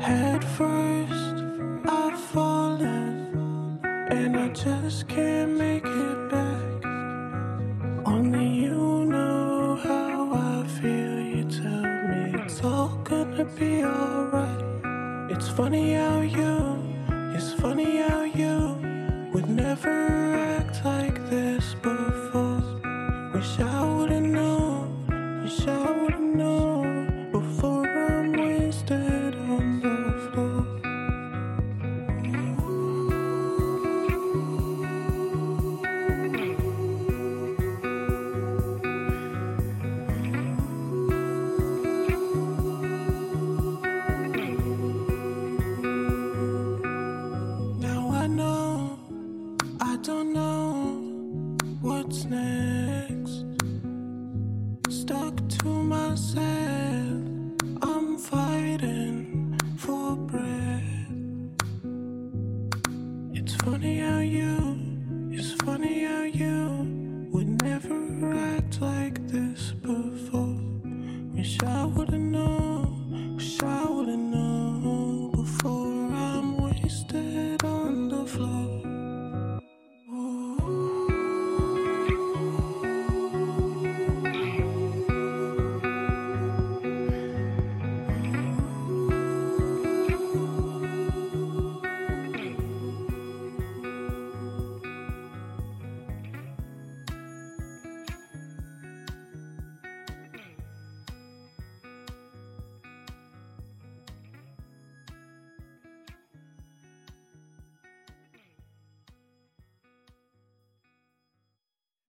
Head first, I've fallen, and I just can't make it back. Only you know how I feel. You tell me it's all gonna be alright. It's funny how you, what's next. Stuck to myself, I'm fighting for breath. It's funny how you, it's funny how you would never act like this before. Wish I would've known.